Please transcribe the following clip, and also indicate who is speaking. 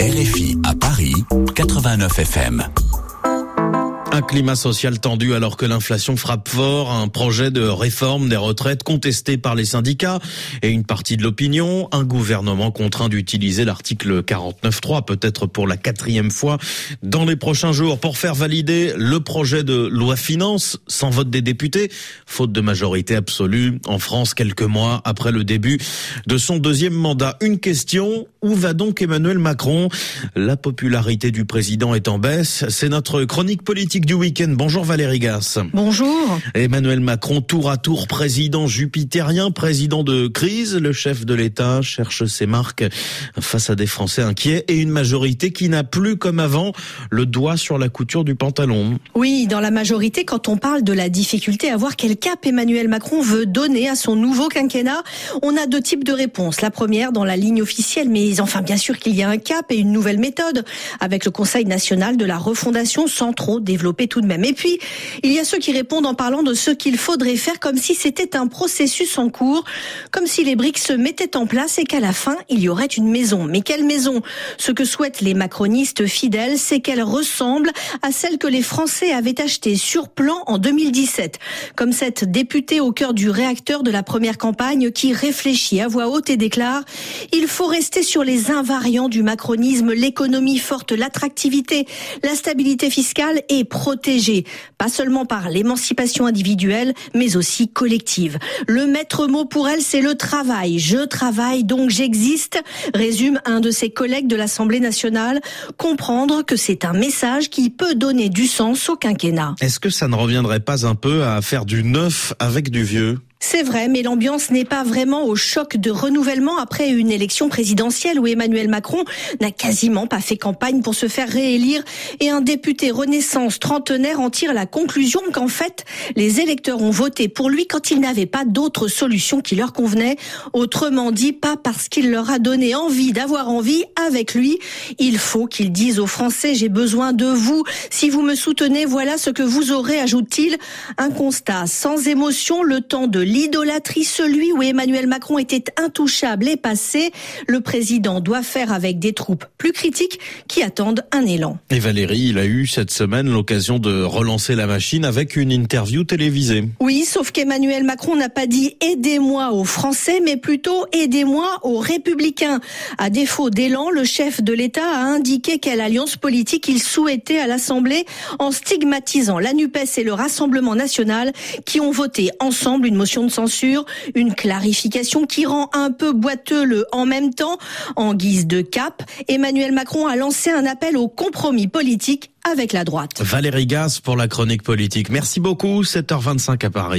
Speaker 1: RFI à Paris, 89 FM.
Speaker 2: Un climat social tendu alors que l'inflation frappe fort, un projet de réforme des retraites contesté par les syndicats et une partie de l'opinion, un gouvernement contraint d'utiliser l'article 49.3 peut-être pour la quatrième fois dans les prochains jours pour faire valider le projet de loi finance sans vote des députés, faute de majorité absolue en France quelques mois après le début de son deuxième mandat. Une question, où va donc Emmanuel Macron? La popularité du président est en baisse, c'est notre chronique politique du week-end. Bonjour Valérie Gas.
Speaker 3: Bonjour.
Speaker 2: Emmanuel Macron, tour à tour président jupitérien, président de crise. Le chef de l'État cherche ses marques face à des Français inquiets et une majorité qui n'a plus, comme avant, le doigt sur la couture du pantalon.
Speaker 3: Oui, dans la majorité, quand on parle de la difficulté à voir quel cap Emmanuel Macron veut donner à son nouveau quinquennat, on a deux types de réponses. La première, dans la ligne officielle, mais enfin, bien sûr qu'il y a un cap et une nouvelle méthode avec le Conseil national de la refondation sans trop développer tout de même. Et puis, il y a ceux qui répondent en parlant de ce qu'il faudrait faire comme si c'était un processus en cours, comme si les briques se mettaient en place et qu'à la fin, il y aurait une maison. Mais quelle maison? Ce que souhaitent les macronistes fidèles, c'est qu'elle ressemble à celle que les Français avaient achetée sur plan en 2017. Comme cette députée au cœur du réacteur de la première campagne qui réfléchit à voix haute et déclare « Il faut rester sur les invariants du macronisme, l'économie forte, l'attractivité, la stabilité fiscale et protégée, pas seulement par l'émancipation individuelle, mais aussi collective. Le maître mot pour elle, c'est le travail. Je travaille, donc j'existe, résume un de ses collègues de l'Assemblée nationale. Comprendre que c'est un message qui peut donner du sens au quinquennat.
Speaker 2: Est-ce que ça ne reviendrait pas un peu à faire du neuf avec du vieux?
Speaker 3: C'est vrai, mais l'ambiance n'est pas vraiment au choc de renouvellement après une élection présidentielle où Emmanuel Macron n'a quasiment pas fait campagne pour se faire réélire et un député Renaissance trentenaire en tire la conclusion qu'en fait, les électeurs ont voté pour lui quand il n'avait pas d'autre solution qui leur convenait. Autrement dit, pas parce qu'il leur a donné envie d'avoir envie avec lui. Il faut qu'ils disent aux Français, j'ai besoin de vous. Si vous me soutenez, voilà ce que vous aurez, ajoute-t-il. Un constat sans émotion, le temps de l'idolâtrie, celui où Emmanuel Macron était intouchable et passé. Le président doit faire avec des troupes plus critiques qui attendent un élan.
Speaker 2: Et Valérie, il a eu cette semaine l'occasion de relancer la machine avec une interview télévisée.
Speaker 3: Oui, sauf qu'Emmanuel Macron n'a pas dit aidez-moi aux Français, mais plutôt aidez-moi aux Républicains. À défaut d'élan, le chef de l'État a indiqué quelle alliance politique il souhaitait à l'Assemblée en stigmatisant la NUPES et le Rassemblement national qui ont voté ensemble une de censure, une clarification qui rend un peu boiteux le en même temps. En guise de cap, Emmanuel Macron a lancé un appel au compromis politique avec la droite.
Speaker 2: Valérie Gas pour la chronique politique. Merci beaucoup, 7h25 à Paris.